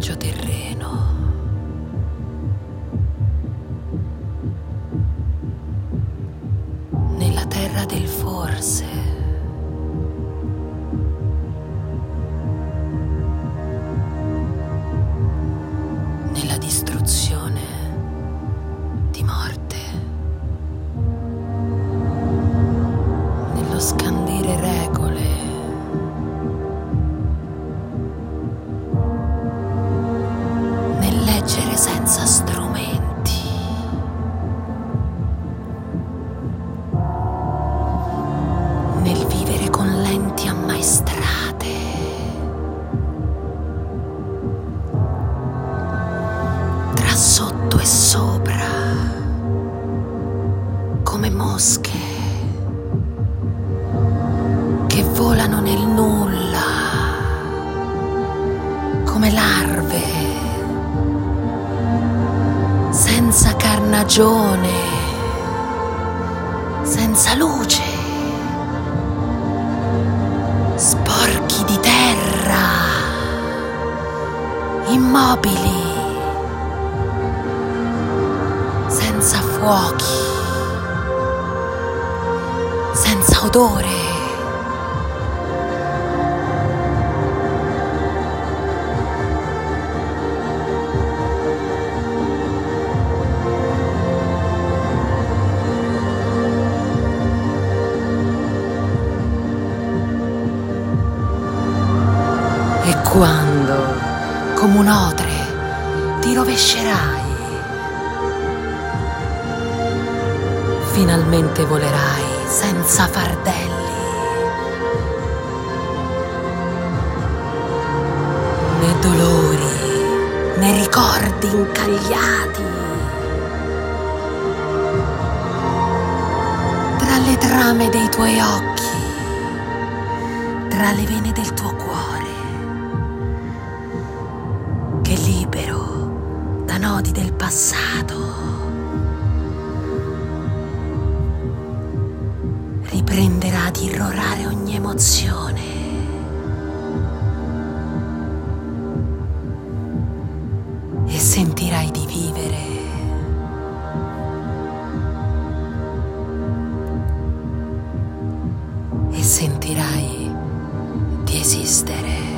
selvaggio terreno. Nella terra del forse. Sotto e sopra, come mosche che volano nel nulla, come larve, senza carnagione, senza luce, sporchi di terra, immobili fuochi, senza odore. E quando, come un otre, ti rovescerai, finalmente volerai senza fardelli. Né dolori, né ricordi incagliati. Tra le trame dei tuoi occhi, tra le vene del tuo cuore, che libero da nodi del passato riprenderà ad irrorare ogni emozione. E sentirai di vivere. E sentirai di esistere.